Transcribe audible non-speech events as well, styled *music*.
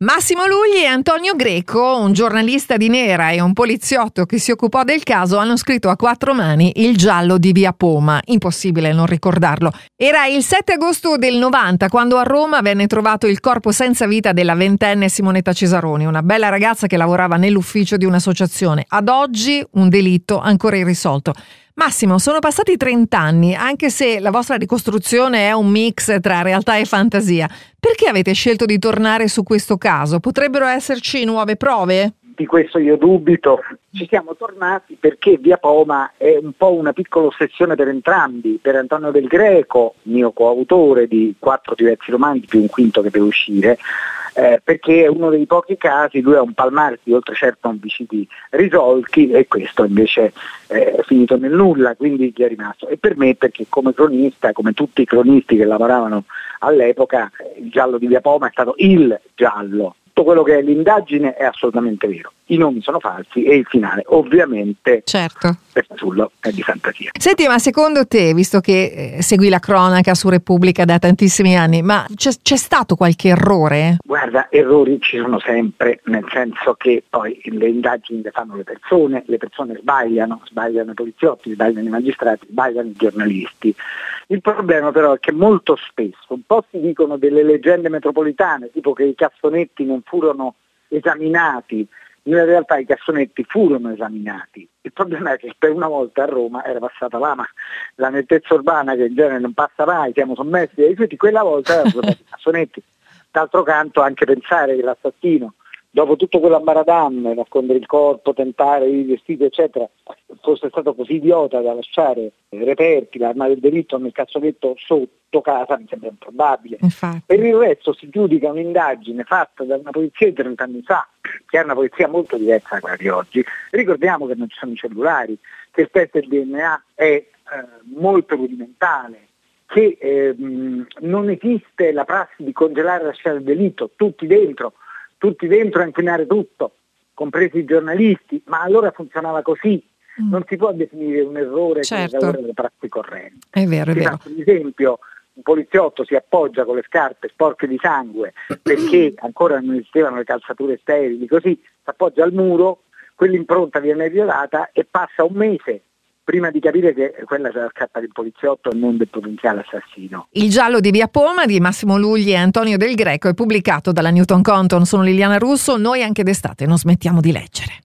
Massimo Lugli e Antonio Greco, un giornalista di Nera e un poliziotto che si occupò del caso, hanno scritto a quattro mani Il giallo di Via Poma. Impossibile non ricordarlo. Era il 7 agosto del 90 quando a Roma venne trovato il corpo senza vita della ventenne Simonetta Cesaroni, una bella ragazza che lavorava nell'ufficio di un'associazione. Ad oggi un delitto ancora irrisolto. Massimo, sono passati 30 anni, anche se la vostra ricostruzione è un mix tra realtà e fantasia. Perché avete scelto di tornare su questo caso? Potrebbero esserci nuove prove? Di questo io dubito. Ci siamo tornati perché Via Poma è un po' una piccola ossessione per entrambi, per Antonio Del Greco, mio coautore di quattro diversi romanzi più un quinto che deve uscire, eh, perché è uno dei pochi casi, lui ha un palmarès di oltre certo omicidi risolti e questo invece eh, è finito nel nulla, quindi gli è rimasto. E per me perché come cronista, come tutti i cronisti che lavoravano all'epoca, il giallo di Via Poma è stato il giallo. Tutto quello che è l'indagine è assolutamente vero i nomi sono falsi e il finale ovviamente certo. è fasullo, è di fantasia. Senti, ma secondo te, visto che eh, segui la cronaca su Repubblica da tantissimi anni, ma c'è, c'è, stato qualche errore? Guarda, errori ci sono sempre, nel senso che poi le indagini le fanno le persone, le persone sbagliano, sbagliano i poliziotti, sbagliano i magistrati, sbagliano i giornalisti. Il problema però è che molto spesso, un po' si dicono delle leggende metropolitane, tipo che i cassonetti non furono esaminati, in realtà i cassonetti furono esaminati. Il problema è che per una volta a Roma era passata l'ama, la nettezza urbana che in genere non passa mai, siamo sommessi ai rifiuti, quella volta erano *laughs* stati i cassonetti. D'altro canto anche pensare che l'assassino dopo tutto quell'ambaradam, nascondere il corpo, tentare i vestiti, eccetera, fosse stato così idiota da lasciare reperti, l'arma del delitto nel cazzonetto sotto casa, mi sembra improbabile. Infatti. Per il resto si giudica un'indagine fatta da una polizia di 30 anni fa, che è una polizia molto diversa da quella di oggi. Ricordiamo che non ci sono i cellulari, che il test del DNA è eh, molto rudimentale, che eh, non esiste la prassi di congelare la scena del delitto, tutti dentro tutti dentro a inquinare tutto, compresi i giornalisti, ma allora funzionava così. Mm. Non si può definire un errore certo. come delle prassi correnti. È vero, è si vero. Ad esempio, un poliziotto si appoggia con le scarpe sporche di sangue perché *clears throat* ancora non esistevano le calzature sterili, così si appoggia al muro, quell'impronta viene rivelata e passa un mese prima di capire che quella sarà scatta del poliziotto e non del potenziale assassino. Il giallo di Via Poma di Massimo Lugli e Antonio Del Greco è pubblicato dalla Newton Compton. Sono Liliana Russo, noi anche d'estate non smettiamo di leggere.